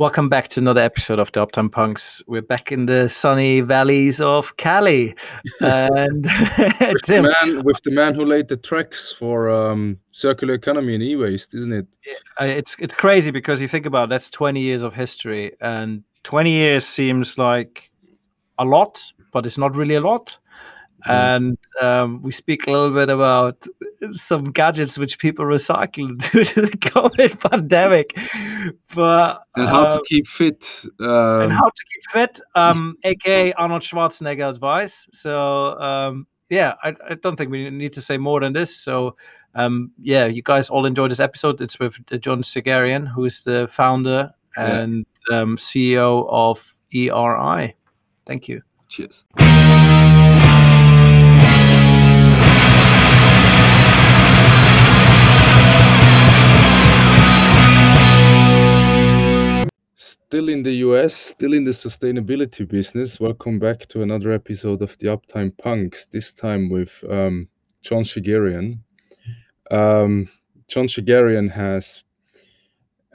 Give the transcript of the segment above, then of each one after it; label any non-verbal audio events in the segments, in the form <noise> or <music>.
Welcome back to another episode of the Uptime Punks. We're back in the sunny valleys of Cali, <laughs> and with, <laughs> the man, with the man who laid the tracks for um, circular economy and e-waste, isn't it? It's it's crazy because you think about it, that's twenty years of history, and twenty years seems like a lot, but it's not really a lot. Mm. And um, we speak a little bit about some gadgets which people recycle <laughs> due to the COVID pandemic. But and how uh, to keep fit. Um, and how to keep fit, um, aka Arnold Schwarzenegger advice. So um, yeah, I, I, don't think we need to say more than this. So um, yeah, you guys all enjoy this episode. It's with John Shegerian, who is the founder and yeah. Um, CEO of ERI. Thank you. Cheers. Still in the US, still in the sustainability business. Welcome back to another episode of the Uptime Punks, this time with um, John Shegerian. Um, John Shegerian has,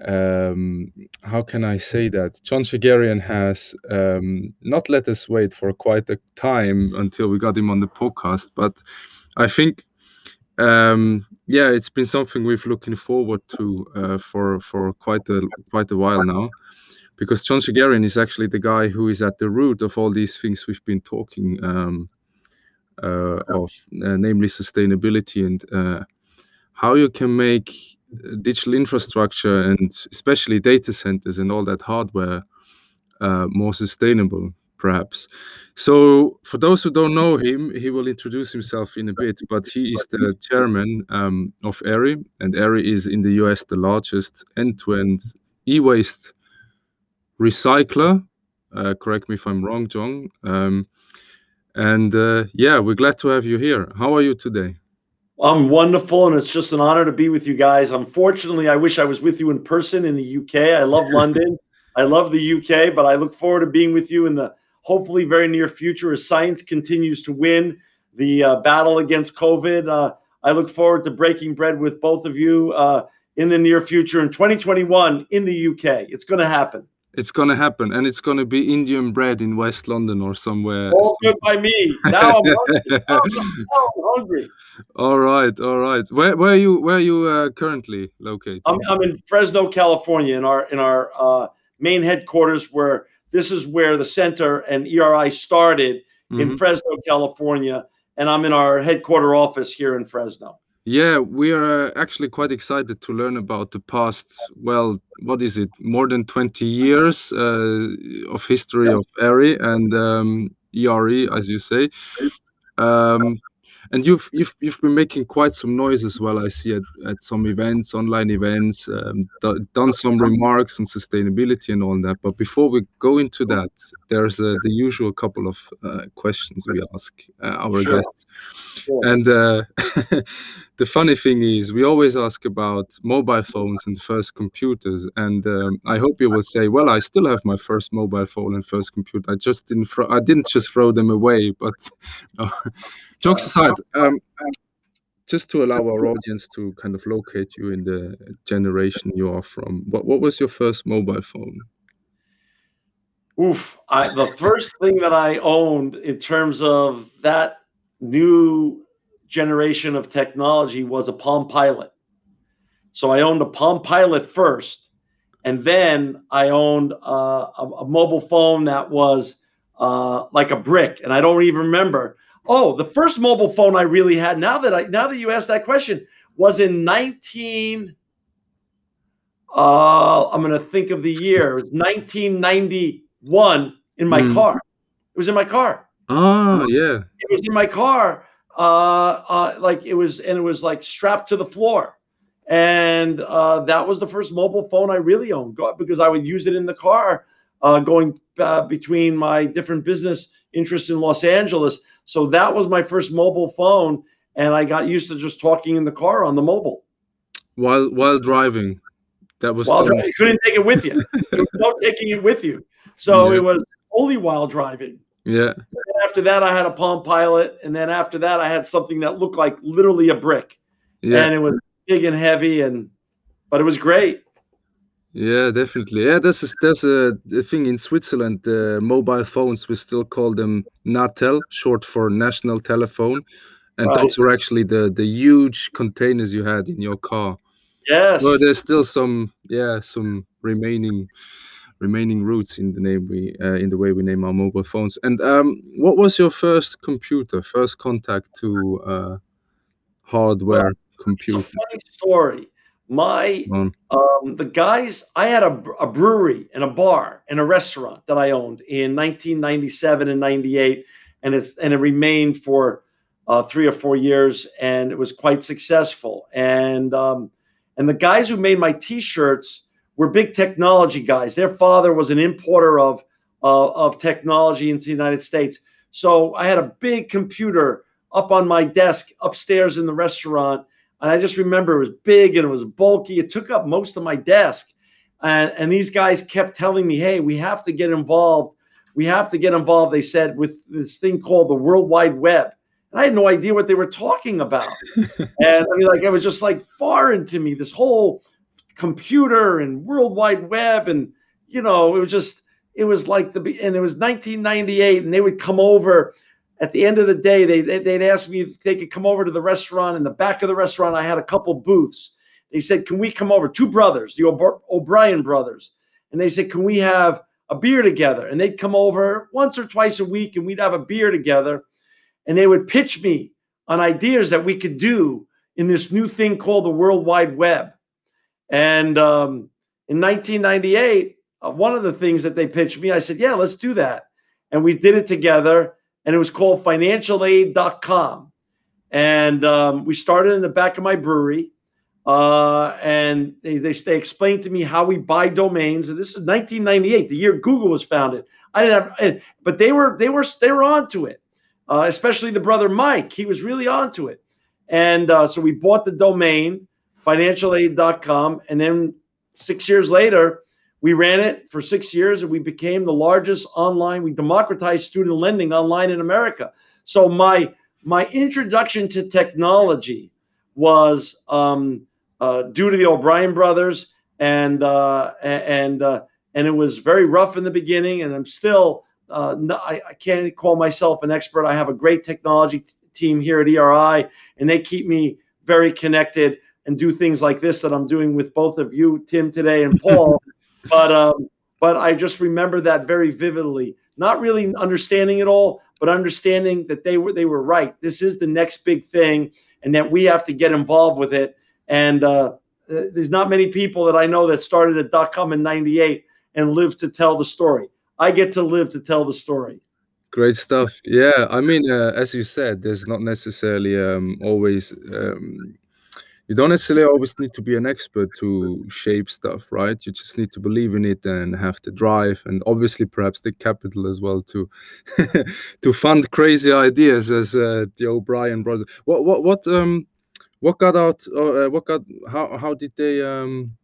um, how can I say that? John Shegerian has um, not let us wait for quite a time until we got him on the podcast, but I think um, yeah, it's been something we've looking forward to uh, for for quite a quite a while now because John Shegerian is actually the guy who is at the root of all these things we've been talking um, uh, of, uh, namely sustainability and uh, how you can make digital infrastructure and especially data centers and all that hardware uh, more sustainable, perhaps. So, for those who don't know him, he will introduce himself in a bit, but he is the chairman um, of ERI, and ERI is in the US the largest end to end e waste recycler. Uh, correct me if I'm wrong, John. Um, and uh, yeah, we're glad to have you here. How are you today? I'm wonderful, and it's just an honor to be with you guys. Unfortunately, I wish I was with you in person in the UK. I love <laughs> London. I love the UK, but I look forward to being with you in the hopefully very near future as science continues to win the uh, battle against COVID. Uh, I look forward to breaking bread with both of you uh, in the near future in 2021 in the UK. It's going to happen. It's gonna happen, and it's gonna be Indian bread in West London or somewhere. All good by me. Now I'm hungry. <laughs> I'm hungry. All right, all right. Where, where are you? Where are you uh, currently located? I'm, I'm in Fresno, California, in our in our uh, main headquarters. Where this is where the center and ERI started mm-hmm. in Fresno, California, and I'm in our headquarter office here in Fresno. Yeah, we are uh, actually quite excited to learn about the past. Well, what is it? More than 20 years uh, of history of ERI and um, ERE, as you say. Um, and you've you've you've been making quite some noise as well. I see at, at some events, online events, um, done some remarks on sustainability and all that. But before we go into that, there's uh, the usual couple of uh, questions we ask uh, our sure. guests. And uh, <laughs> the funny thing is, we always ask about mobile phones and first computers. And um, I hope you will say, "Well, I still have my first mobile phone and first computer. I just didn't. I didn't just throw them away, <laughs> but." jokes aside, um, just to allow our audience to kind of locate you in the generation you are from, what, what was your first mobile phone? Oof. I, the first thing that I owned in terms of that new generation of technology was a Palm Pilot. So I owned a Palm Pilot first, and then I owned uh, a, a, mobile phone that was uh, like a brick, and I don't even remember. Oh, the first mobile phone I really had. Now that I now that you asked that question, was in 19. Uh, I'm gonna think of the year. It was 1991 in my mm. car. It was in my car. Oh yeah. It was in my car. Uh, uh, like it was, and it was like strapped to the floor. And uh, that was the first mobile phone I really owned because I would use it in the car uh, going uh, between my different business interests in Los Angeles. So that was my first mobile phone, and I got used to just talking in the car on the mobile. While while driving, that was while driving, you couldn't take it with you. <laughs> no taking it with you. So yeah. it was only while driving. Yeah. after that, I had a Palm Pilot, and then after that, I had something that looked like literally a brick. Yeah. And it was big and heavy, and but it was great. Yeah, definitely. Yeah, this is there's a, thing in Switzerland. Uh, mobile phones we still call them Natel, short for national telephone, and Right. those were actually the the huge containers you had in your car. Yes. Well, there's still some yeah some remaining remaining roots in the name we uh, in the way we name our mobile phones. And um, what was your first computer? First contact to uh, hardware It's a computer? funny story. My Um, um, the guys, I had a, a brewery and a bar and a restaurant that I owned in 1997 and 98, and it's and it remained for uh, three or four years, and it was quite successful. And um, and the guys who made my T-shirts were big technology guys. Their father was an importer of uh, of technology into the United States, so I had a big computer up on my desk upstairs in the restaurant and I just remember it was big and it was bulky. It took up most of my desk. And, and these guys kept telling me, hey, we have to get involved. We have to get involved, they said, with this thing called the World Wide Web. And I had no idea what they were talking about. <laughs> and I mean, like, it was just like foreign to me, this whole computer and World Wide Web. And, you know, it was just, it was like the, and it was 1998, and they would come over at the end of the day, they, they would ask me if they could come over to the restaurant. In the back of the restaurant, I had a couple booths. They said, "Can we come over?" Two brothers, the O'Brien brothers, and they said, "Can we have a beer together?" And they'd come over once or twice a week, and we'd have a beer together. And they would pitch me on ideas that we could do in this new thing called the World Wide Web. And um, in 1998, uh, one of the things that they pitched me, I said, "Yeah, let's do that." And we did it together and it was called financialaid.com. And um, we started in the back of my brewery. Uh, and they, they, they explained to me how we buy domains. And this is 1998, the year Google was founded. I didn't have, but they were they were they were onto it, uh, especially the brother Mike. He was really onto it. And uh, so we bought the domain, financialaid.com, and then six years later, we ran it for six years and we became the largest online, we democratized student lending online in America. So my my introduction to technology was um, uh, due to the O'Brien brothers, and uh, and uh, and it was very rough in the beginning. And I'm still uh, no, I, I, can't call myself an expert. I have a great technology t- team here at ERI, and they keep me very connected and do things like this that I'm doing with both of you, Tim, today, and Paul <laughs> but um, but I just remember that very vividly. Not really understanding it all, but understanding that they were they were right. This is the next big thing, and that we have to get involved with it. And uh, there's not many people that I know that started at dot com in '98 and lives to tell the story. I get to live to tell the story. Great stuff. Yeah, I mean, uh, as you said, there's not necessarily um, always um, you don't necessarily always need to be an expert to shape stuff, right? You just need to believe in it and have the drive, and obviously perhaps the capital as well to <laughs> to fund crazy ideas as uh, the O'Brien brothers. What what what um what got out? Uh, what got how how did they um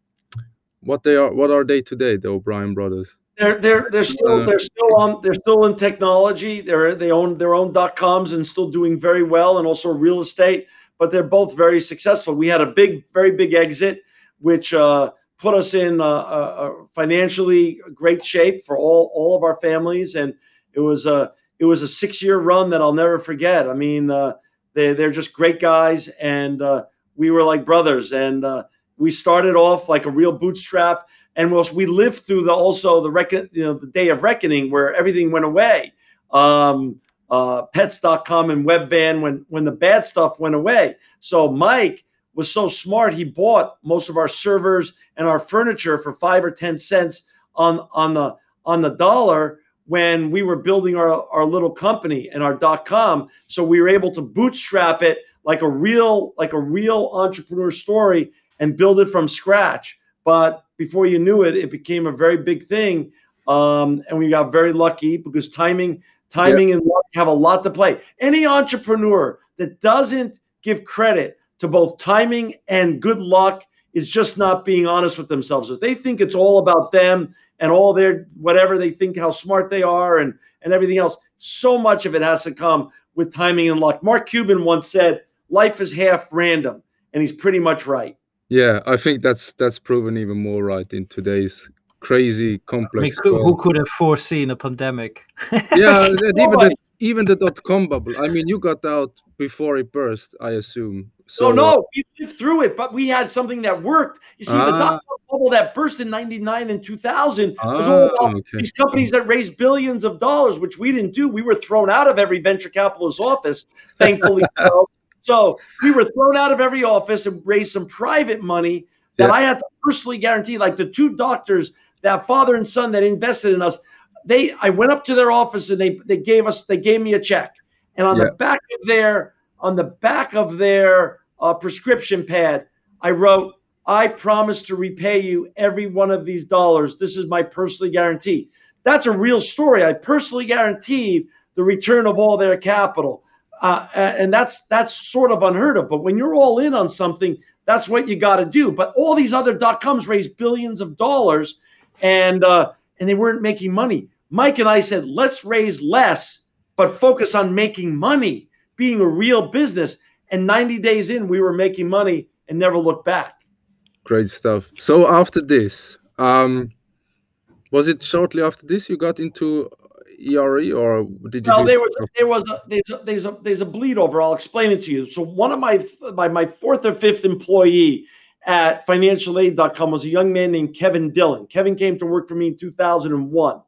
what they are what are they today? The O'Brien brothers. They're they're they're still they're still on they're still in technology. They're they own their own dot coms and still doing very well, and also real estate but they're both very successful. We had a big, very big exit, which uh, put us in a, a financially great shape for all all of our families, and it was a it was a six year run that I'll never forget. I mean, uh, they they're just great guys, and uh, we were like brothers, and uh, we started off like a real bootstrap, and we we lived through the also the reckon you know the day of reckoning where everything went away. Um, uh, pets.com and webvan when when the bad stuff went away. So mike was so smart he bought most of our servers and our furniture for five or ten cents on on the on the dollar when we were building our, our little company and our dot com. So we were able to bootstrap it like a real like a real entrepreneur story and build it from scratch. But before you knew it it became a very big thing um, and we got very lucky because timing Timing yep. and luck have a lot to play. Any entrepreneur that doesn't give credit to both timing and good luck is just not being honest with themselves. If they think it's all about them and all their whatever they think how smart they are and and everything else, so much of it has to come with timing and luck. Mark Cuban once said, "Life is half random," and he's pretty much right. Yeah, I think that's that's proven even more right in today's crazy complex. I mean, who, who could have foreseen a pandemic? <laughs> Yeah, <laughs> and even the even the dot com bubble. I mean, you got out before it burst, I assume. So So no, we lived through it, but we had something that worked. You see, the Ah. dot com bubble that burst in '99 and 2000 was all Ah, about okay. these companies that raised billions of dollars, which we didn't do. We were thrown out of every venture capitalist office, thankfully. so, <laughs> so we were thrown out of every office and raised some private money that Yeah. I had to personally guarantee. Like the two doctors, that father and son that invested in us, they I went up to their office and they they gave us they gave me a check, and on Yeah. the back of their on the back of their uh, prescription pad, I wrote, "I promise to repay you every one of these dollars. This is my personally guarantee." That's a real story. I personally guaranteed the return of all their capital, uh, and that's that's sort of unheard of. But when you're all in on something, that's what you got to do. But all these other dot coms raise billions of dollars, and uh, and they weren't making money. Mike and I said, let's raise less, but focus on making money, being a real business. And 90 days in, we were making money and never looked back. great stuff. So after this, um, was it shortly after this you got into ERE, or did you? Do- there was there was a, there's a, there's a there's a bleed over. I'll explain it to you. So one of my my my fourth or fifth employee at financialaid.com was a young man named Kevin Dillon. Kevin came to work for me in 2001.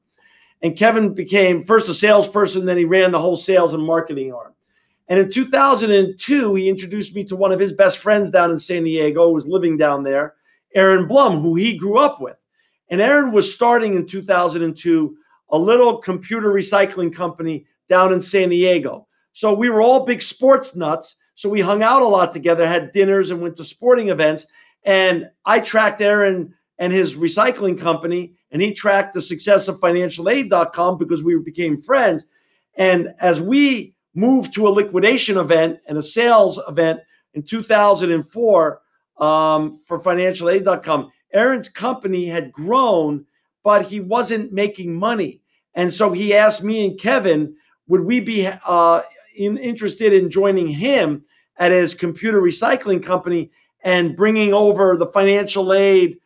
And Kevin became first a salesperson, then he ran the whole sales and marketing arm. And in 2002, he introduced me to one of his best friends down in San Diego, who was living down there, Aaron Blum, who he grew up with. And Aaron was starting in 2002 a little computer recycling company down in San Diego. So we were all big sports nuts. So we hung out a lot together, had dinners, and went to sporting events. And I tracked Aaron and his recycling company, and he tracked the success of financialaid.com because we became friends. And as we moved to a liquidation event and a sales event in 2004 um, for financialaid.com, Aaron's company had grown, but he wasn't making money. And so he asked me and Kevin, would we be uh, in, interested in joining him at his computer recycling company and bringing over the financial aid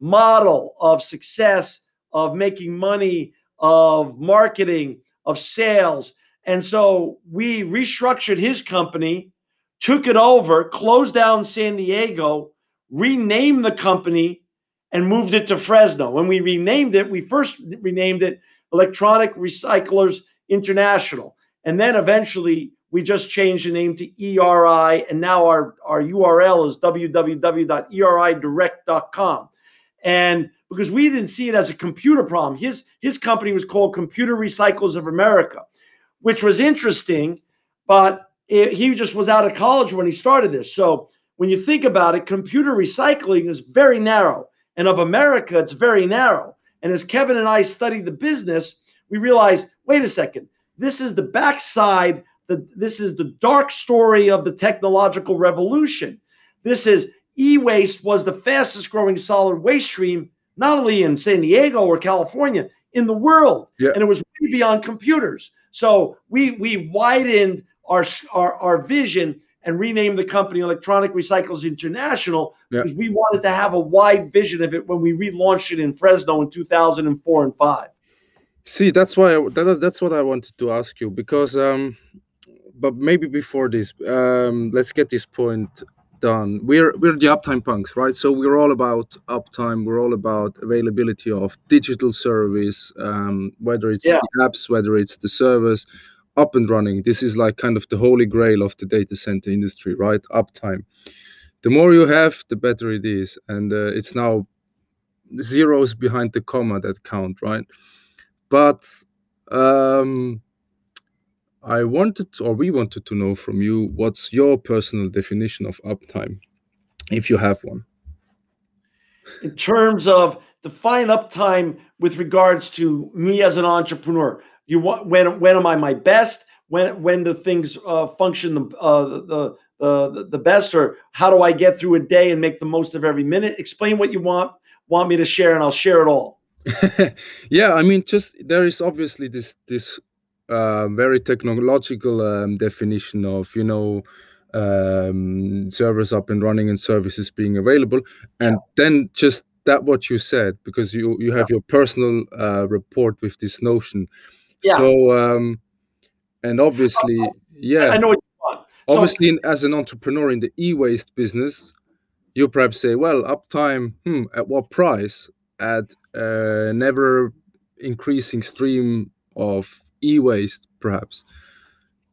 model of success, of making money, of marketing, of sales. And so we restructured his company, took it over, closed down San Diego, renamed the company, and moved it to Fresno. When we renamed it, we first renamed it Electronic Recyclers International. And then eventually we just changed the name to ERI. And now our, our URL is www.eridirect.com. And because we didn't see it as a computer problem, his, his company was called Computer Recycles of America, which was interesting, but it, he just was out of college when he started this. So when you think about it, computer recycling is very narrow. And of America, it's very narrow. And as Kevin and I studied the business, we realized wait a second, this is the backside, the, this is the dark story of the technological revolution. This is e waste was the fastest growing solid waste stream, not only in San Diego or California, in the world. Yeah. And it was way beyond computers. So we, we widened our, our, our vision and renamed the company Electronic Recyclers International Yeah. because we wanted to have a wide vision of it when we relaunched it in Fresno in 2004 and 5. See, that's why I, that, that's what I wanted to ask you because, um, but maybe before this, um, let's get this point done. We're we're the uptime punks, right? So we're all about uptime. We're all about availability of digital service, um, whether it's Yeah. the apps, whether it's the servers, up and running. This is like kind of the holy grail of the data center industry, right? Uptime. The more you have, the better it is, and uh, it's now zeros behind the comma that count, right? but um, I wanted, or we wanted to know from you, what's your personal definition of uptime, if you have one. in terms of define uptime with regards to me as an entrepreneur. You want when when am I my best? When when do things uh, function the, uh, the the the best, or how do I get through a day and make the most of every minute? Explain what you want want me to share, and I'll share it all. <laughs> yeah, I mean, just there is obviously this this uh, very technological um, definition of you know um, servers up and running and services being available, and then just that what you said because you you have your personal uh, report with this notion. Yeah. So um, and obviously, yeah, I know what you want. Obviously in, as an entrepreneur in the e-waste business you perhaps say well uptime hmm, at what price at a never increasing stream of e-waste perhaps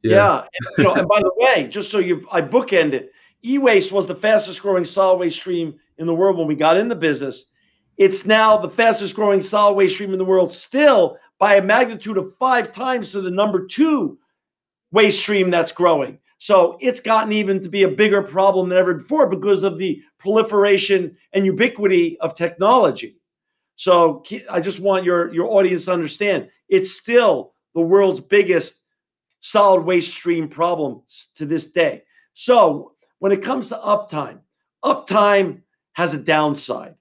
Yeah. and, you know, and by the way, just so you, I bookend it. E-waste was the fastest growing solid waste stream in the world when we got in the business. It's now the fastest growing solid waste stream in the world, still by a magnitude of five times to the number two waste stream that's growing. So it's gotten even to be a bigger problem than ever before because of the proliferation and ubiquity of technology. So I just want your your audience to understand it's still the world's biggest solid waste stream problem to this day. So when it comes to uptime, uptime has a downside.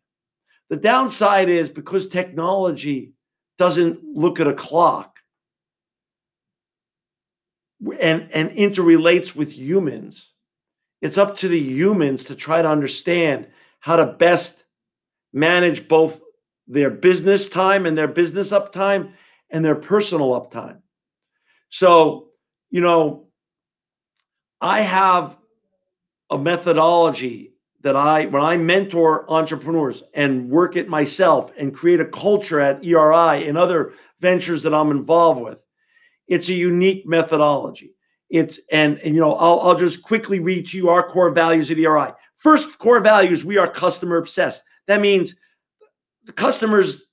The downside is because technology doesn't look at a clock and, and interrelates with humans, it's up to the humans to try to understand how to best manage both their business time and their business uptime and their personal uptime. So, you know, I have a methodology that I, when I mentor entrepreneurs and work it myself and create a culture at ERI and other ventures that I'm involved with, it's a unique methodology. It's and, and you know, I'll, I'll just quickly read to you our core values at ERI. First core values, we are customer obsessed. That means the customers,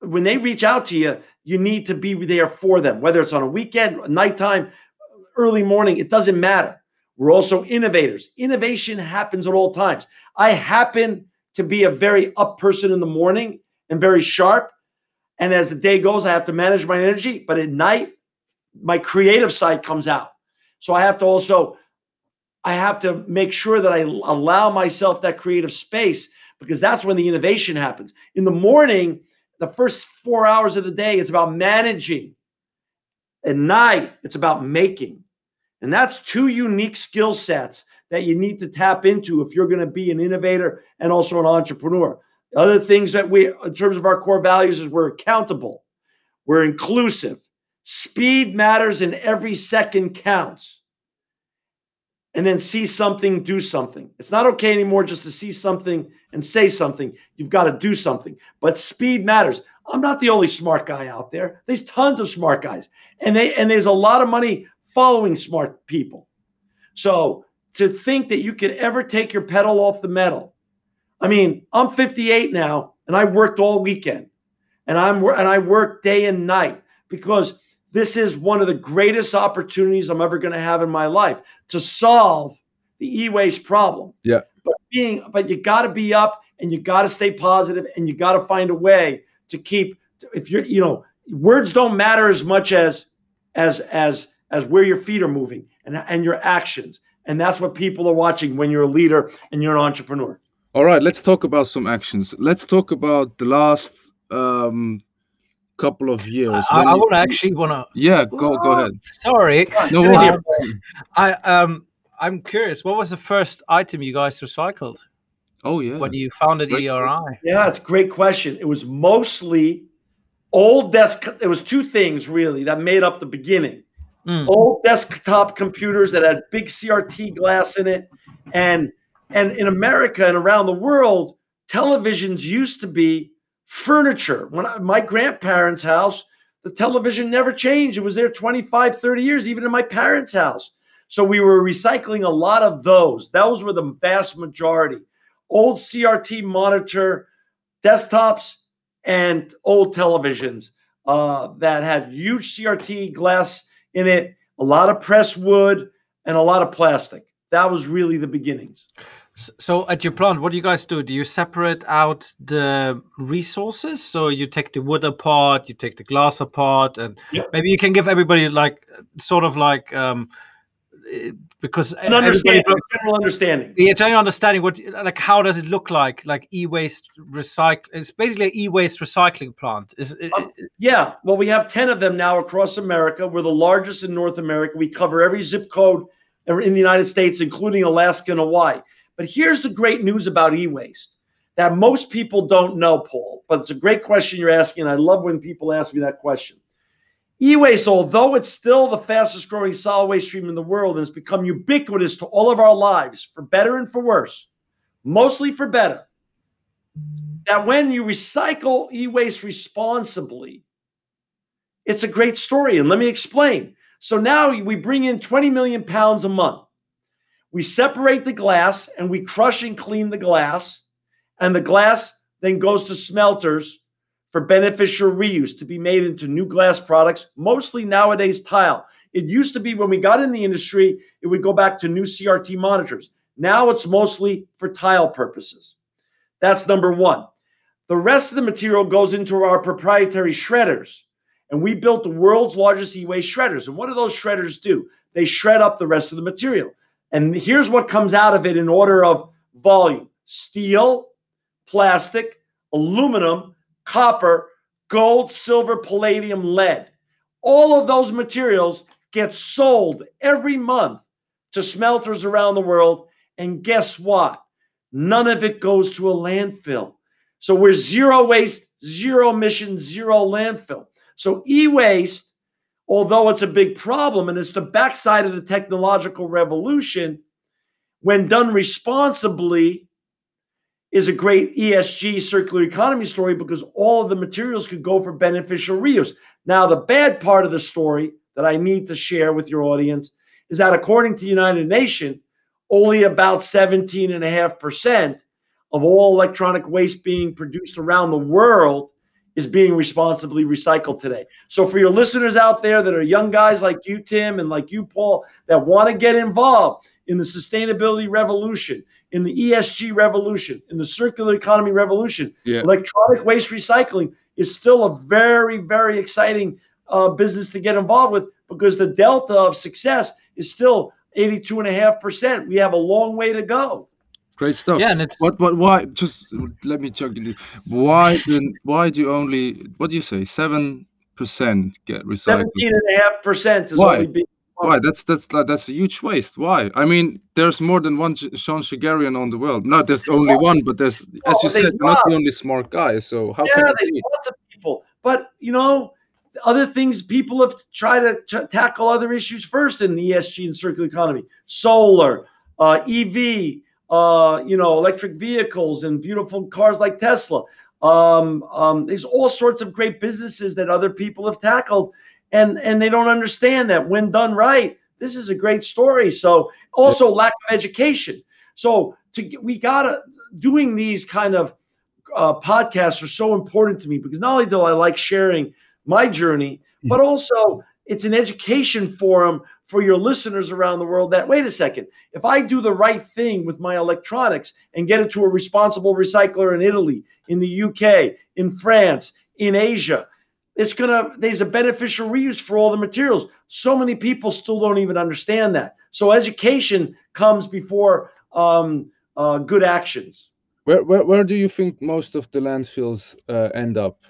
when they reach out to you, you need to be there for them, whether it's on a weekend, nighttime, early morning, it doesn't matter. We're also innovators. Innovation happens at all times. I happen to be a very up person in the morning and very sharp. And as the day goes, I have to manage my energy. But at night, my creative side comes out. So I have to also, I have to make sure that I allow myself that creative space because that's when the innovation happens. In the morning, the first four hours of the day, it's about managing. At night, it's about making. And that's two unique skill sets that you need to tap into if you're going to be an innovator and also an entrepreneur. Other things that we, in terms of our core values, is we're accountable, we're inclusive, speed matters, and every second counts. And then see something, do something. It's not okay anymore just to see something and say something. You've got to do something. But speed matters. I'm not the only smart guy out there. There's tons of smart guys. And they and there's a lot of money following smart people. So to think that you could ever take your pedal off the metal. I mean, I'm 58 now and I worked all weekend. And I'm and I work day and night because this is one of the greatest opportunities I'm ever going to have in my life to solve the e-waste problem. Yeah. But being but you got to be up and you got to stay positive and you got to find a way to keep if you're you know words don't matter as much as as as as where your feet are moving and and your actions and that's what people are watching when you're a leader and you're an entrepreneur All right, let's talk about some actions. Let's talk about the last um, couple of years. I, when I would actually want to. Yeah, go go ahead. Sorry, No, Get in what- here. I um, I'm curious. What was the first item you guys recycled Oh yeah. when you founded Great ERI? yeah it's a great question it was mostly old desk it was two things really that made up the beginning Mm. old desktop computers that had big CRT glass in it, and and in America and around the world, televisions used to be furniture. When I, my grandparents' house, the television never changed. It was there 25, 30 years, even in my parents' house. So we were recycling a lot of those. Those were the vast majority. Old CRT monitor desktops and old televisions uh, that had huge CRT glass in it, a lot of pressed wood, and a lot of plastic. That was really the beginnings. So at your plant, what do you guys do? Do you separate out the resources? So you take the wood apart, you take the glass apart, and Yep. maybe you can give everybody like sort of like um, because An understanding, general understanding. Yeah, general understanding what like how does it look like? Like e-waste recycle. It's basically an e-waste recycling plant. Is it, Um, Yeah, well, we have 10 of them now across America. We're the largest in North America. We cover every zip code in the United States, including Alaska and Hawaii. But here's the great news about e waste that most people don't know, Paul. But it's a great question you're asking. And I love when people ask me that question. E waste, although it's still the fastest growing solid waste stream in the world and it's become ubiquitous to all of our lives, for better and for worse, mostly for better, that when you recycle e waste responsibly, it's a great story. And let me explain. So now we bring in 20 million pounds a month. We separate the glass and we crush and clean the glass. And the glass then goes to smelters for beneficial reuse to be made into new glass products, mostly nowadays tile. It used to be when we got in the industry, it would go back to new CRT monitors. Now it's mostly for tile purposes. That's number one. The rest of the material goes into our proprietary shredders. And we built the world's largest e waste shredders. And what do those shredders do? They shred up the rest of the material. And here's what comes out of it in order of volume steel, plastic, aluminum, copper, gold, silver, palladium, lead. All of those materials get sold every month to smelters around the world. And guess what? None of it goes to a landfill. So we're zero waste, zero emission, zero landfill. So e waste, although it's a big problem and it's the backside of the technological revolution, when done responsibly, is a great ESG circular economy story because all of the materials could go for beneficial reuse. Now, the bad part of the story that I need to share with your audience is that according to the United Nations, only about 17.5% of all electronic waste being produced around the world is being responsibly recycled today. So for your listeners out there that are young guys like you, Tim, and like you, Paul, that want to get involved in the sustainability revolution, in the ESG revolution, in the circular economy revolution, yeah. electronic waste recycling is still a very, very exciting uh, business to get involved with because the delta of success is still 82.5%. We have a long way to go. Great stuff. Yeah, and it's what what why just let me chuck check this. Why <laughs> then why do you only what do you say? Seven percent get recycled. Seventeen and a half percent is why? only being why? That's that's that's a huge waste. Why? I mean, there's more than one Sean Shegerian on the world. Not there's only one, but there's as you said, not. the only smart guy. So how yeah, can there's lots of people. But you know, other things people have tried to tackle other issues first in the ESG and circular economy. Solar, uh, EV, uh, you know, electric vehicles and beautiful cars like Tesla. Um, um, there's all sorts of great businesses that other people have tackled, and and they don't understand that when done right, this is a great story. So also lack of education. So to we gotta doing these kind of uh, podcasts are so important to me because not only do I like sharing my journey, mm. but also it's an education forum for your listeners around the world that wait a second, if I do the right thing with my electronics and get it to a responsible recycler in Italy, in the UK, in France, in Asia, it's gonna there's a beneficial reuse for all the materials. So many people still don't even understand that. So education comes before um, uh, good actions. Where, where where do you think most of the landfills uh, end up?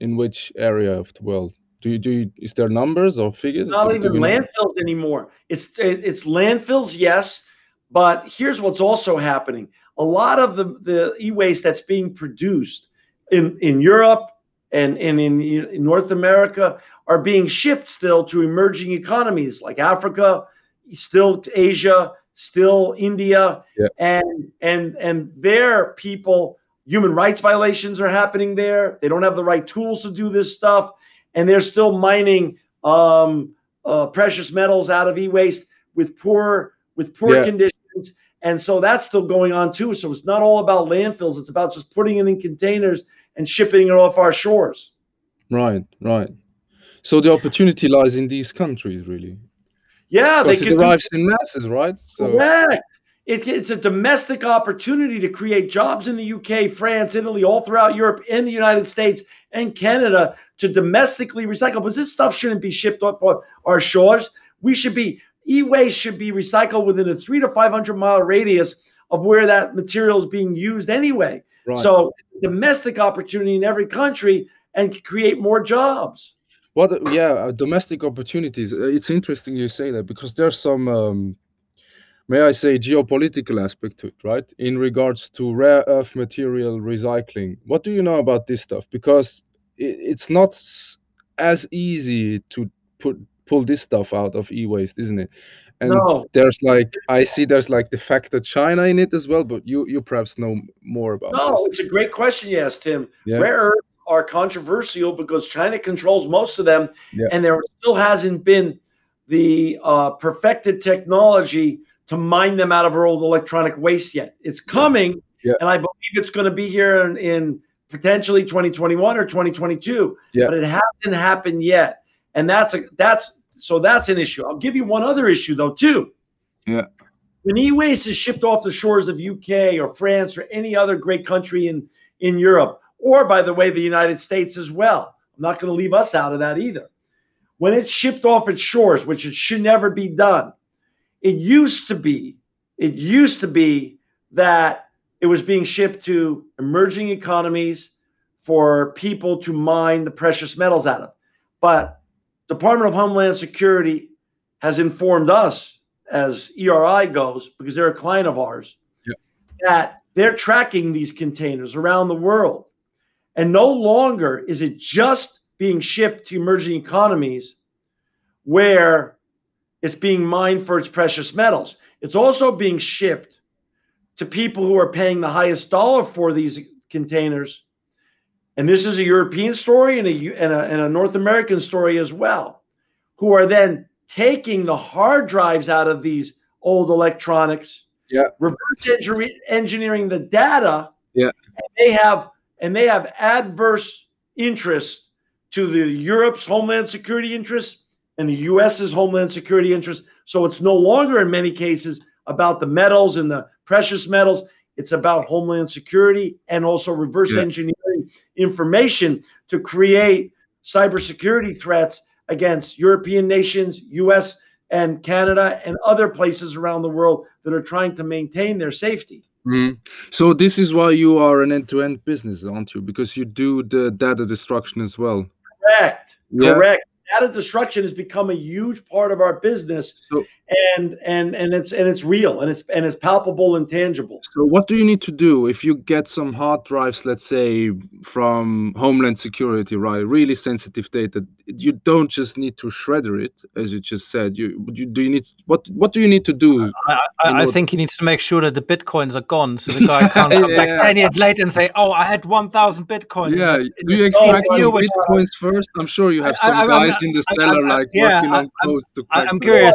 In which area of the world? Do you do? You, is there numbers or figures? It's not do, even do landfills know? anymore. It's it's landfills, yes, but here's what's also happening: a lot of the the e-waste that's being produced in in Europe and and in, in North America are being shipped still to emerging economies like Africa, still Asia, still India, yeah. and and and their people human rights violations are happening there. They don't have the right tools to do this stuff and they're still mining um, uh, precious metals out of e-waste with poor with poor yeah. conditions, and so that's still going on too. So it's not all about landfills; it's about just putting it in containers and shipping it off our shores. Right, right. So the opportunity lies in these countries, really. Yeah, because they it arrives do- in masses, right? So correct. It, it's a domestic opportunity to create jobs in the UK, France, Italy, all throughout Europe, in the United States, and Canada to domestically recycle. But this stuff shouldn't be shipped off our shores. We should be e-waste should be recycled within a three to five hundred mile radius of where that material is being used anyway. Right. So domestic opportunity in every country and create more jobs. What? Yeah, uh, domestic opportunities. Uh, it's interesting you say that because there's some. Um, may I say, geopolitical aspect to it, right? In regards to rare earth material recycling. What do you know about this stuff? Because it's not as easy to put pull this stuff out of e-waste, isn't it? And no. there's like I see there's like the factor China in it as well, but you you perhaps know more about no, this. it's a great question you asked, Tim. Yeah. Rare earths are controversial because China controls most of them, Yeah. and there still hasn't been the uh, perfected technology to mine them out of our old electronic waste yet. It's coming, Yeah. and I believe it's going to be here in, in potentially 2021 or 2022. Yeah. But it hasn't happened yet, and that's a that's so that's an issue. I'll give you one other issue though too. Yeah. When e-waste is shipped off the shores of UK or France or any other great country in in Europe, or by the way, the United States as well. I'm not going to leave us out of that either. When it's shipped off its shores, which it should never be done, it used to be, it used to be that it was being shipped to emerging economies for people to mine the precious metals out of. But Department of Homeland Security has informed us, as ERI goes, because they're a client of ours, Yeah. that they're tracking these containers around the world. And no longer is it just being shipped to emerging economies where it's being mined for its precious metals. It's also being shipped to people who are paying the highest dollar for these containers. And this is a European story and a, and a, and a North American story as well, who are then taking the hard drives out of these old electronics, Yeah. reverse engineer- engineering the data. Yeah. And they have and they have adverse interests to the Europe's homeland security interests and the US's homeland security interests. So it's no longer in many cases about the metals and the precious metals. It's about homeland security and also reverse Yeah. engineering information to create cybersecurity threats against European nations, US and Canada and other places around the world that are trying to maintain their safety. Mhm. So this is why you are an end-to-end business, aren't you? Because you do the data destruction as well. Correct. Yeah. Correct. Data destruction has become a huge part of our business, So, and and and it's and it's real, and it's and it's palpable and tangible. so what do you need to do if you get some hard drives, let's say from Homeland Security, right? Really sensitive data. You don't just need to shredder it, as you just said. You, you do you need what? What do you need to do? I, I, I think he needs to make sure that the bitcoins are gone, so the guy <laughs> can't come Yeah. back ten years later and say, "Oh, I had one thousand bitcoins." Yeah, do you the extract CPU some it's- bitcoins first? I'm sure you have some I- I'm- guys in the cellar I- like yeah, working I- on codes to I- crack. I'm curious.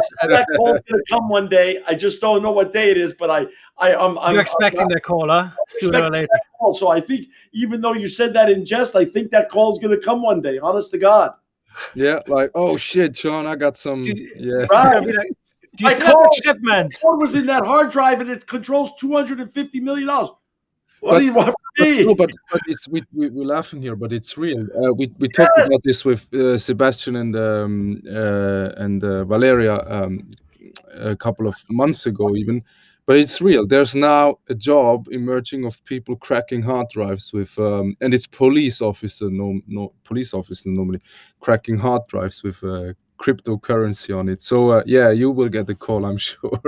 That gonna come one day. I just don't know what day it is, but I I I'm, I'm You're expecting that caller sooner or later. call. So I think even though you said that in jest, I think that call is gonna come one day. Honest to God. Yeah, like oh shit, Sean, I got some. Dude, Yeah, It's gonna Right. be like, Do you I still have shipment? What was in that hard drive, and it controls two hundred and fifty million dollars. What But- do you want from but, me? no, but but it's we, we we're laughing here, but it's real. Uh, we we talked about this with uh, Sebastian and um, uh, and uh, Valeria um, a couple of months ago, even. But it's real. There's now a job emerging of people cracking hard drives with, um, and it's police officer, no, no police officer normally, cracking hard drives with uh, cryptocurrency on it. So uh, yeah, you will get the call, I'm <laughs> sure.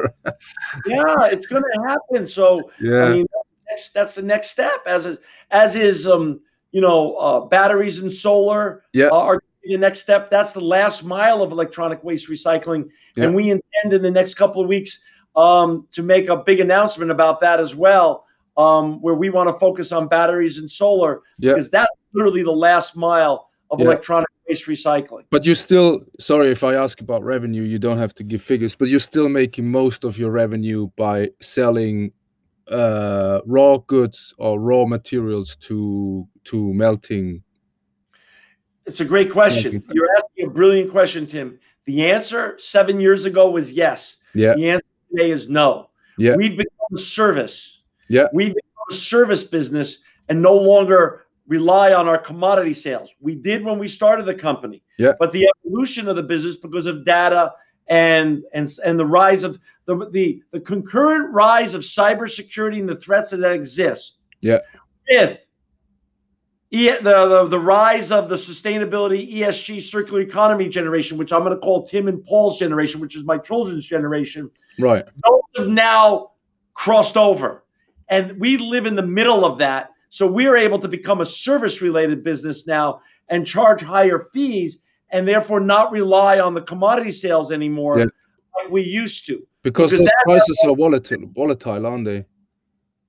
yeah, it's gonna happen. So yeah, I mean, that's, that's the next step. As is, as is, um, you know, uh, batteries and solar Yeah. uh, are the next step. That's the last mile of electronic waste recycling, Yeah. and we intend in the next couple of weeks um, to make a big announcement about that as well, um, where we want to focus on batteries and solar Yeah. because that's literally the last mile of Yeah. electronic waste recycling. But you still, sorry if I ask about revenue, you don't have to give figures, but you're still making most of your revenue by selling uh, raw goods or raw materials to to melting. It's a great question. You. You're asking a brilliant question, Tim. The answer seven years ago was yes. Yeah, The answer today is no. Yeah. We've become a service. Yeah. We've become a service business and no longer rely on our commodity sales. We did when we started the company. Yeah. But the evolution of the business because of data and and and the rise of the the, the concurrent rise of cybersecurity and the threats that exist. Yeah. With E- the, the the rise of the sustainability ESG circular economy generation, which I'm going to call Tim and Paul's generation, which is my children's generation. Right. Those have now crossed over, and we live in the middle of that. So we're able to become a service related business now and charge higher fees, and therefore not rely on the commodity sales anymore Yeah. like we used to. Because Because those prices are volatile, volatile, aren't they?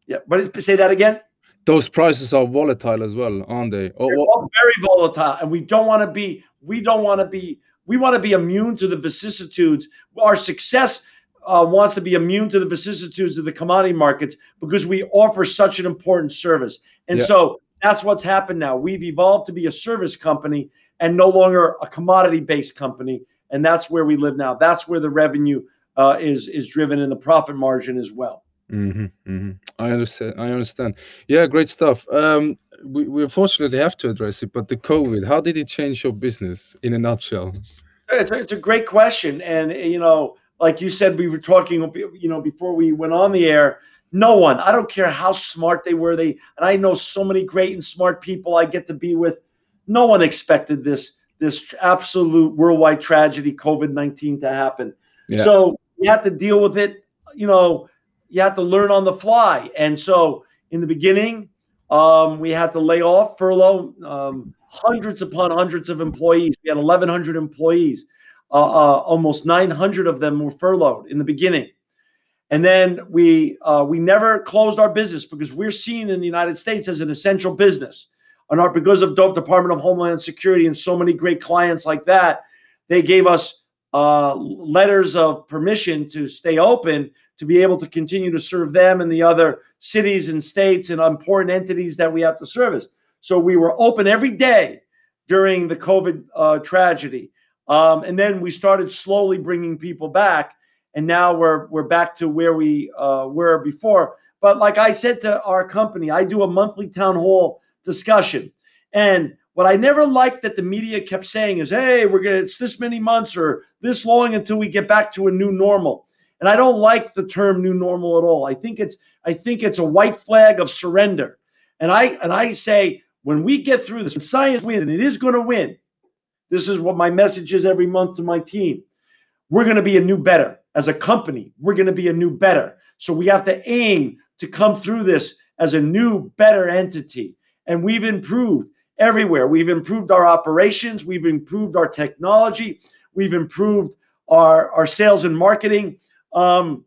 Yeah, but say that again. Those prices are volatile as well, aren't they? Or They're all very volatile, and we don't want to be. We don't want to be. We want to be immune to the vicissitudes. Our success uh, wants to be immune to the vicissitudes of the commodity markets because we offer such an important service. And Yeah. so that's what's happened now. We've evolved to be a service company and no longer a commodity-based company, and that's where we live now. That's where the revenue uh, is is driven and the profit margin as well. Hmm hmm I understand. I understand. Yeah, great stuff. Um, we, we unfortunately have to address it, but the COVID, how did it change your business in a nutshell? It's a, it's a great question, and you know, like you said, we were talking, you know, before we went on the air. No one, I don't care how smart they were, they and I know so many great and smart people I get to be with. No one expected this this absolute worldwide tragedy, COVID nineteen, to happen. Yeah. So we have to deal with it. You know, you have to learn on the fly. And so in the beginning, um, we had to lay off, furlough um, hundreds upon hundreds of employees. We had 1,100 employees. Uh, uh, almost 900 of them were furloughed in the beginning. And then we uh, we never closed our business because we're seen in the United States as an essential business. And our, because of the Department of Homeland Security and so many great clients like that, they gave us uh, letters of permission to stay open to be able to continue to serve them and the other cities and states and important entities that we have to service. So we were open every day during the COVID uh, tragedy, um, and then we started slowly bringing people back, and now we're we're back to where we uh, were before. But like I said to our company, I do a monthly town hall discussion, and what I never liked that the media kept saying is, "Hey, we're gonna it's this many months or this long until we get back to a new normal." And I don't like the term "new normal" at all. I think it's I think it's a white flag of surrender. And I and I say when we get through this, science wins, and it is going to win. This is what my message is every month to my team. We're going to be a new better as a company. We're going to be a new better. So we have to aim to come through this as a new better entity. And we've improved everywhere. We've improved our operations, we've improved our technology, we've improved our, our sales and marketing. Um,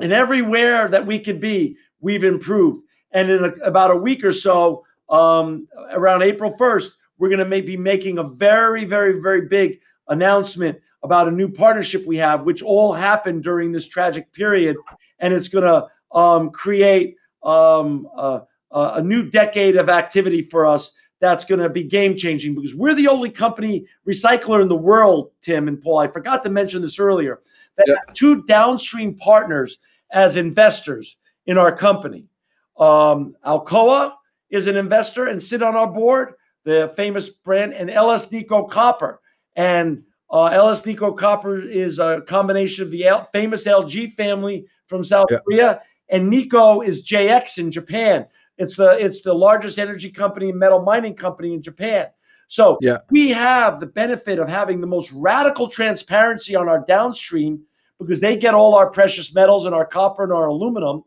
and everywhere that we could be, we've improved. And in a, about a week or so, um, around April 1st, we're going to be making a very, very, very big announcement about a new partnership we have, which all happened during this tragic period. And it's going to um, create um, uh, a new decade of activity for us that's going to be game changing because we're the only company recycler in the world, Tim and Paul. I forgot to mention this earlier that Yeah. have two downstream partners as investors in our company. Um, Alcoa is an investor and sit on our board, the famous brand, and LS Nikko Copper. And uh, LS Nikko Copper is a combination of the L- famous LG family from South Yeah. Korea, and Nikko is JX in Japan. It's the it's the largest energy company and metal mining company in Japan. So Yeah. we have the benefit of having the most radical transparency on our downstream because they get all our precious metals and our copper and our aluminum,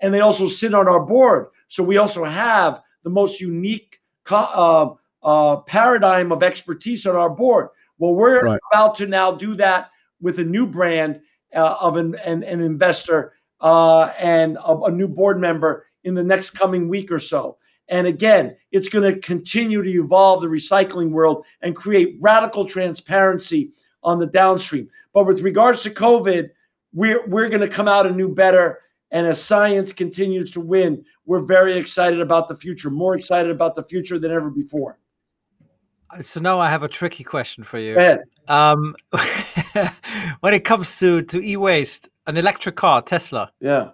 and they also sit on our board. So we also have the most unique co- uh, uh, paradigm of expertise on our board. Well, we're Right. about to now do that with a new brand uh, of an, an, an investor uh, and a, a new board member in the next coming week or so. And again, it's going to continue to evolve the recycling world and create radical transparency on the downstream. But with regards to COVID, we're we're going to come out a new better. And as science continues to win, we're very excited about the future, more excited about the future than ever before. So now I have a tricky question for you. Um, <laughs> when it comes to to e-waste, an electric car, Tesla, Yeah.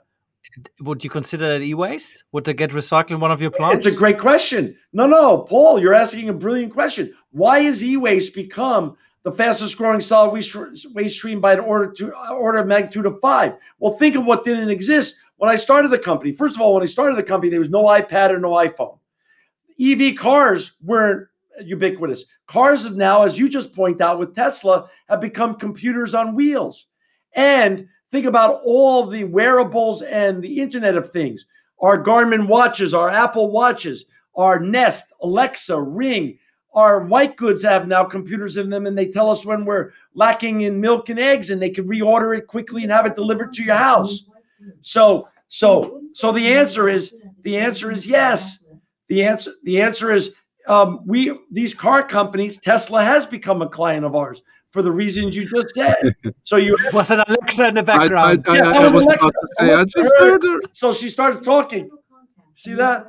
Would you consider that e-waste? Would they get recycled in one of your plants? It's a great question. No, no, Paul, you're asking a brilliant question. Why has e-waste become the fastest growing solid waste, waste stream by an order to uh, order of magnitude of five? Well, think of what didn't exist when I started the company. First of all, when I started the company, there was no iPad or no iPhone. EV cars weren't ubiquitous. Cars have now, as you just point out with Tesla, have become computers on wheels. And think about all the wearables and the Internet of Things. Our Garmin watches, our Apple watches, our Nest, Alexa, Ring, our white goods have now computers in them and they tell us when we're lacking in milk and eggs and they can reorder it quickly and have it delivered to your house. So so so the answer is the answer is yes. The answer the answer is um, we these car companies Tesla has become a client of ours for the reasons you just said. So you <laughs> Was it Alexa in the I, I, background? I, Yeah, I, that I was was about to say, I just heard her. so she starts talking. See that?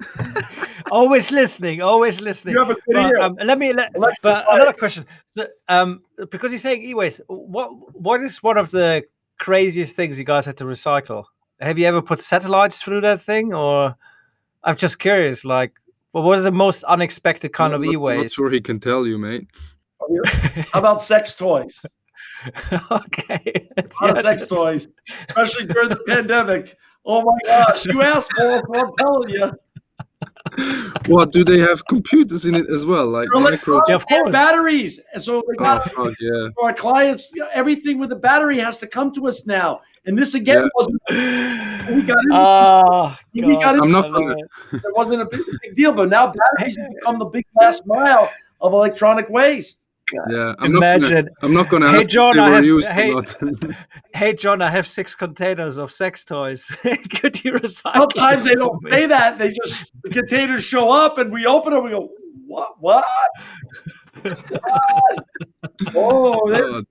<laughs> always listening, always listening. You have a good But, um, let me. Let, Alexa, but quiet. another question. So, um, because you're saying e-waste, what what is one of the craziest things you guys had to recycle? Have you ever put satellites through that thing, or I'm just curious. Like, what was the most unexpected kind I'm of not- e-waste? Not sure he can tell you, mate. <laughs> How about sex toys? <laughs> okay. A lot of sex toys, especially during the pandemic. Oh my gosh, you asked for it, I'm telling you. What do they have computers in it as well, like micro? Yeah, And batteries. So we Oh, got fuck yeah! for our clients, everything with the battery has to come to us now. And this again Yeah. wasn't we got in, Oh, We got it- I'm not I gonna- it. it wasn't a big, big deal, but now batteries have become the big last mile of electronic waste. Yeah, I'm not gonna, Imagine. I'm not gonna Hey, John, if they I have- used hey- <laughs> Hey, John, I have six containers of sex toys. <laughs> Could you recycle? Sometimes they don't me? say that. They just the containers show up and we open them. We go, what? What? What? oh, there- Oh,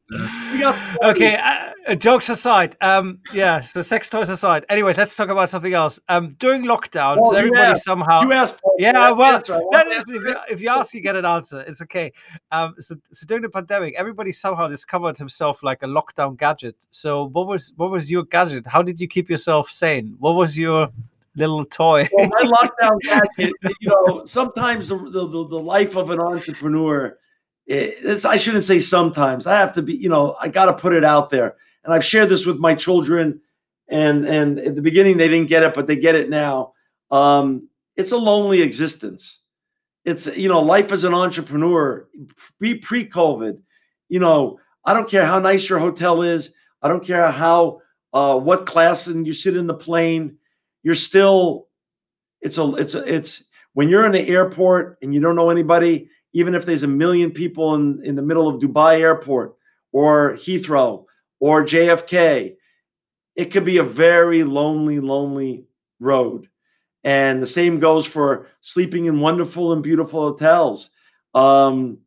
damn. okay uh, jokes aside um yeah so sex toys aside anyways let's talk about something else um during lockdown Well, you everybody asked- somehow You asked. Yeah, That's well, answer. I no, want to no, answer if, you, if you ask, you get an answer. It's okay. Um, so, so during the pandemic, everybody somehow discovered himself like a lockdown gadget. So, what was what was your gadget? How did you keep yourself sane? What was your little toy? well, my <laughs> lockdown gadget, you know, sometimes the, the, the, life of an entrepreneur, it's, I shouldn't say sometimes. I have to be, you know, I got to put it out there. And I've shared this with my children. And, and at the beginning, they didn't get it, but they get it now. Um, it's a lonely existence. It's, you know, life as an entrepreneur, pre pre COVID, you know, I don't care how nice your hotel is. I don't care how, uh, what class and you sit in the plane you're still it's a it's a, it's when you're in the airport and you don't know anybody even if there's a million people in in the middle of Dubai airport or Heathrow or JFK it could be a very lonely lonely road. And the same goes for sleeping in wonderful and beautiful hotels. Um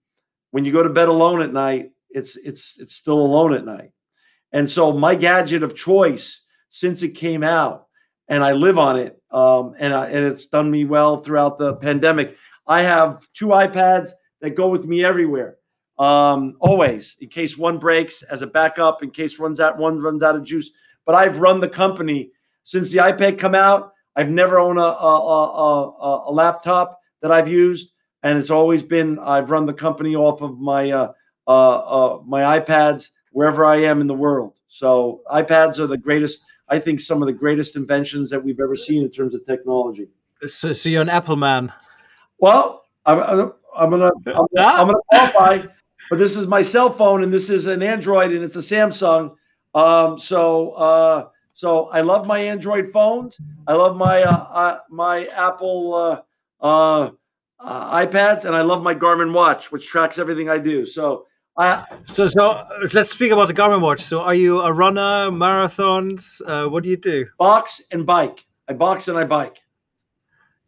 when you go to bed alone at night it's it's it's still alone at night. And so my gadget of choice since it came out and I live on it. Um, and, I, and it's done me well throughout the pandemic. I have two iPads that go with me everywhere, um, always in case one breaks as a backup, in case runs out one runs out of juice. But I've run the company since the iPad come out. I've never owned a, a, a, a, laptop that I've used, and it's always been I've run the company off of my uh, uh, uh, my iPads wherever I am in the world. So iPads are the greatest. I think some of the greatest inventions that we've ever seen in terms of technology. So, so you're an Apple man. Well, I'm, I'm, I'm gonna I'm, Ah. I'm gonna qualify, but this is my cell phone and this is an Android and it's a Samsung. Um, so uh, so I love my Android phones. I love my uh, uh, my Apple uh, uh, uh, iPads, and I love my Garmin watch, which tracks everything I do. So I So, so uh, let's speak about the Garmin watch. So, are you a runner, marathons? Uh, what do you do? box and bike. I box and I bike.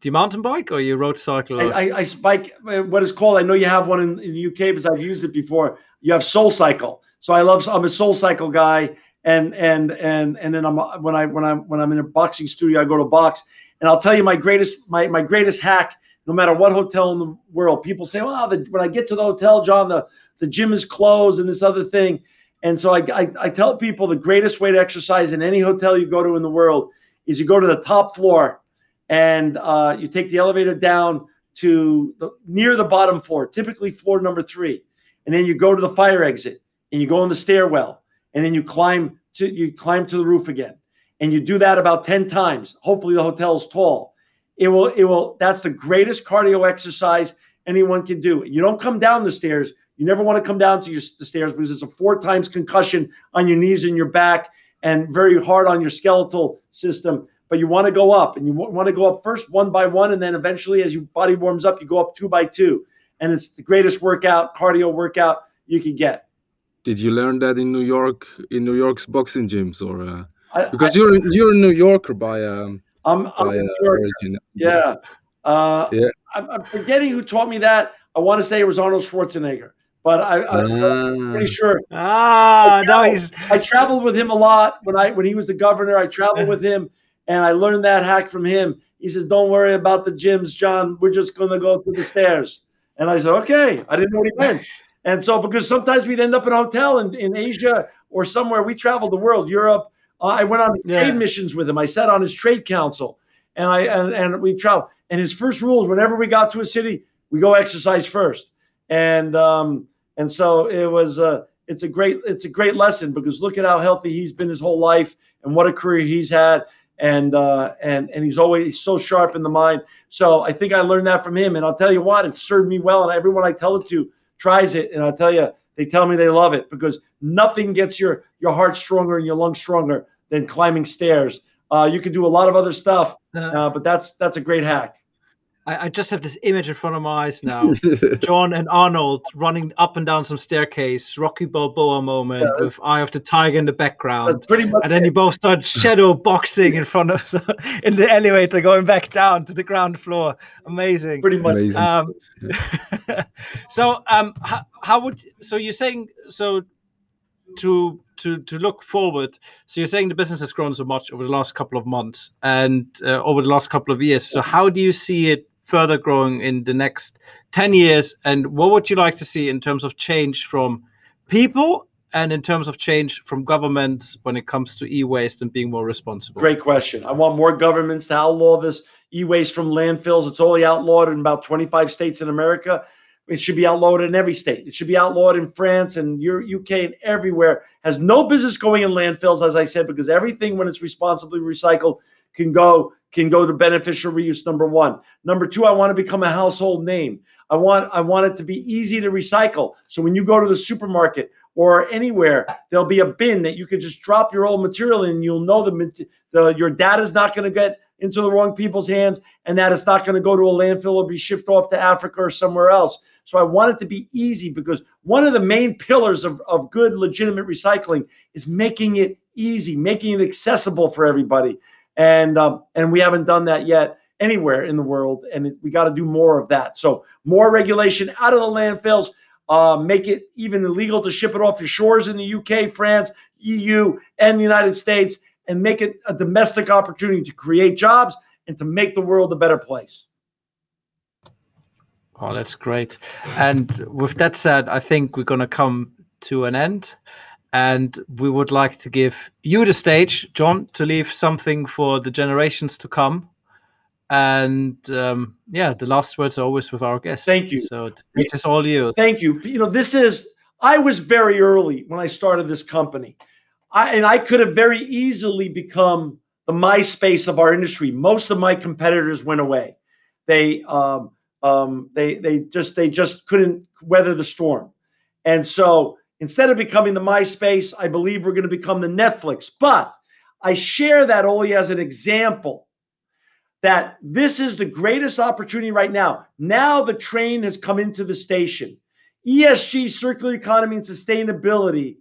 Do you mountain bike or you road cycle? I, I, I bike uh, what is called. I know you have one in, in the UK because I've used it before. You have Soul Cycle, so I love. I'm a Soul Cycle guy, and and and and then I'm when I when I'm when I'm in a boxing studio, I go to box, and I'll tell you my greatest my my greatest hack. No matter what hotel in the world, people say, "Well, the, when I get to the hotel, John, the the gym is closed and this other thing." And so I, I I tell people the greatest way to exercise in any hotel you go to in the world is you go to the top floor and uh, you take the elevator down to the near the bottom floor, typically floor number three, and then you go to the fire exit and you go in the stairwell, and then you climb to you climb to the roof again, and you do that about ten times. Hopefully, the hotel is tall, it will it will that's the greatest cardio exercise anyone can do. You don't come down the stairs. You never want to come down to your, the stairs because it's a four times concussion on your knees and your back and very hard on your skeletal system. But you want to go up and you want to go up first one by one. And then eventually, as your body warms up, you go up two by two. And it's the greatest workout, cardio workout you can get. Did you learn that in New York, in New York's boxing gyms, or uh, I, because I, you're you're a New Yorker by um, I'm, I'm by, uh, origin? Yeah, uh, yeah. I'm, I'm forgetting who taught me that. I want to say it was Arnold Schwarzenegger but I, am pretty ah. sure. Ah, I traveled, no, I traveled with him a lot when I when he was the governor. I traveled with him, and I learned that hack from him. He says, "Don't worry about the gyms, John. We're just going to go to the stairs." And I said, "Okay." I didn't know what he meant. And so, because sometimes we'd end up in a hotel in, in Asia or somewhere, we traveled the world, Europe. Uh, I went on yeah. trade missions with him. I sat on his trade council, and I and, and we traveled. And his first rules, whenever we got to a city, we go exercise first. And um, and so it was a it's a great it's a great lesson because look at how healthy he's been his whole life and what a career he's had and uh, and and he's always so sharp in the mind. So I think I learned that from him, and I'll tell you what, it served me well. And everyone I tell it to tries it, and I'll tell you, they tell me they love it because nothing gets your your heart stronger and your lungs stronger than climbing stairs. Uh, you can do a lot of other stuff, uh, but that's that's a great hack. I, I, just have this image in front of my eyes <laughs> now. John and Arnold running up and down some staircase, Rocky Balboa moment yeah, with Eye of the Tiger in the background. and then it. you both start <laughs> shadow boxing in front of <laughs> in the elevator, going back down to the ground floor. Amazing. Pretty much. Amazing. Um, so, um, how, how would so you're saying so to to to look forward so you're saying the business has grown so much over the last couple of months and uh, over the last couple of years so how do you see it further growing in the next 10 years? And what would you like to see in terms of change from people and in terms of change from government when it comes to e-waste and being more responsible? Great question. I want more governments to outlaw this e-waste from landfills. It's only outlawed in about 25 states in America. It should be outlawed in every state. It should be outlawed in France and UK and everywhere. Has no business going in landfills, as I said, because everything, when it's responsibly recycled, can go can go to beneficial reuse number one. Number two i want to become a household name. I want i want it to be easy to recycle. So when you go to the supermarket or anywhere there'll be a bin that you can just drop your old material in. You'll know the, the your data is not going to get into the wrong people's hands and that it's not going to go to a landfill or be shipped off to africa or somewhere else. So i want it to be easy because one of the main pillars of, of good legitimate recycling is making it easy making it accessible for everybody and um, and we haven't done that yet anywhere in the world, and we got to do more of that. So more regulation out of the landfills. Uh, make it even illegal to ship it off your shores in the UK, France, EU, and the United States, and make it a domestic opportunity to create jobs and to make the world a better place. Oh, that's great. And with that said, I think we're going to come to an end and we would like to give you the stage, John, to leave something for the generations to come. And um, yeah, the last words are always with our guests. Thank you. So it is all you. Thank you. You know, this is. I was very early when I started this company, I, and I could have very easily become the MySpace of our industry. Most of my competitors went away. They um, um, they they just they just couldn't weather the storm, and so Instead of becoming the MySpace, I believe we're going to become the Netflix. But I share that only as an example that this is the greatest opportunity right now. Now the train has come into the station. ESG, circular economy, and sustainability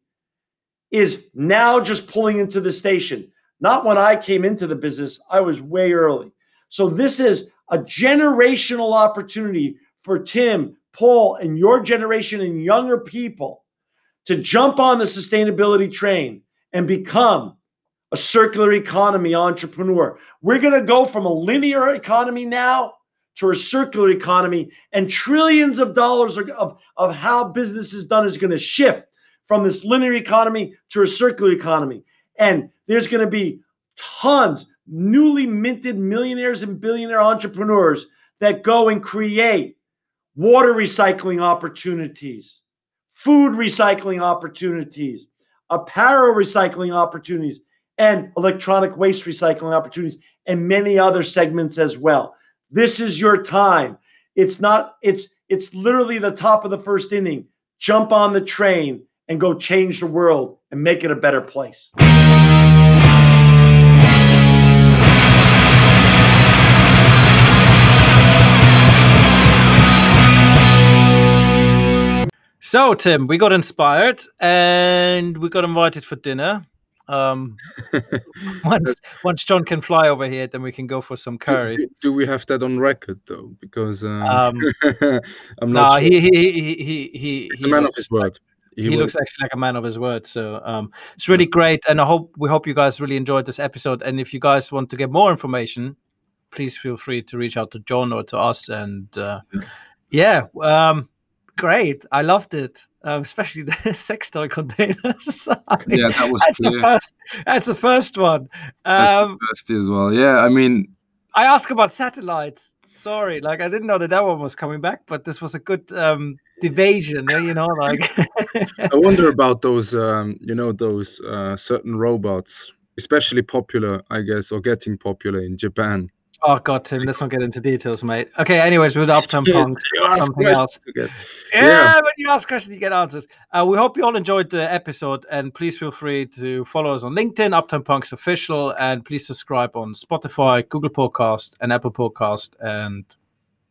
is now just pulling into the station. Not when I came into the business, I was way early. So this is a generational opportunity for Tim, Paul, and your generation and younger people to jump on the sustainability train and become a circular economy entrepreneur. We're going to go from a linear economy now to a circular economy, and trillions of dollars of, of how business is done is going to shift from this linear economy to a circular economy. And there's going to be tons newly minted millionaires and billionaire entrepreneurs that go and create water recycling opportunities food recycling opportunities, apparel recycling opportunities, and electronic waste recycling opportunities, and many other segments as well. This is your time. It's not, it's it's literally the top of the first inning. Jump on the train and go change the world and make it a better place. So, Tim, we got inspired and we got invited for dinner. Um, <laughs> once once John can fly over here, then we can go for some curry. Do, do we have that on record though? Because um, Um, <laughs> I'm No, not. sure. he he he he he. He's he a man of his word. He, will- looks actually like a man of his word. So um, it's really great, and I hope we hope you guys really enjoyed this episode. And if you guys want to get more information, please feel free to reach out to John or to us. And uh, yeah, um, great. I loved it, um, especially the <laughs> sex toy containers. <laughs> I mean, Yeah, that was that's the first. That's the first one. Um, the best as well. Yeah, I mean, I asked about satellites. Sorry, like I didn't know that that one was coming back, but this was a good um, division. eh, You know, like <laughs> I wonder about those, um, you know, those uh, certain robots, especially popular, I guess, or getting popular in Japan. Oh god, Tim, let's not get into details, mate. Okay, anyways, with Uptown Shit, Punks, you ask something else. Yeah, Yeah. when you ask questions, you get answers. Uh, we hope you all enjoyed the episode, and please feel free to follow us on LinkedIn, Uptown Punks Official, and please subscribe on Spotify, Google Podcast, and Apple Podcast, and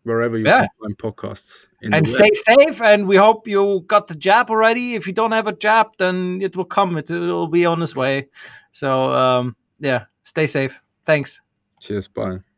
wherever you Yeah. can find podcasts. In and stay safe. And we hope you got the jab already. If you don't have a jab, then it will come. It will be on its way. So um, yeah, stay safe. Thanks. Cheers. Bye.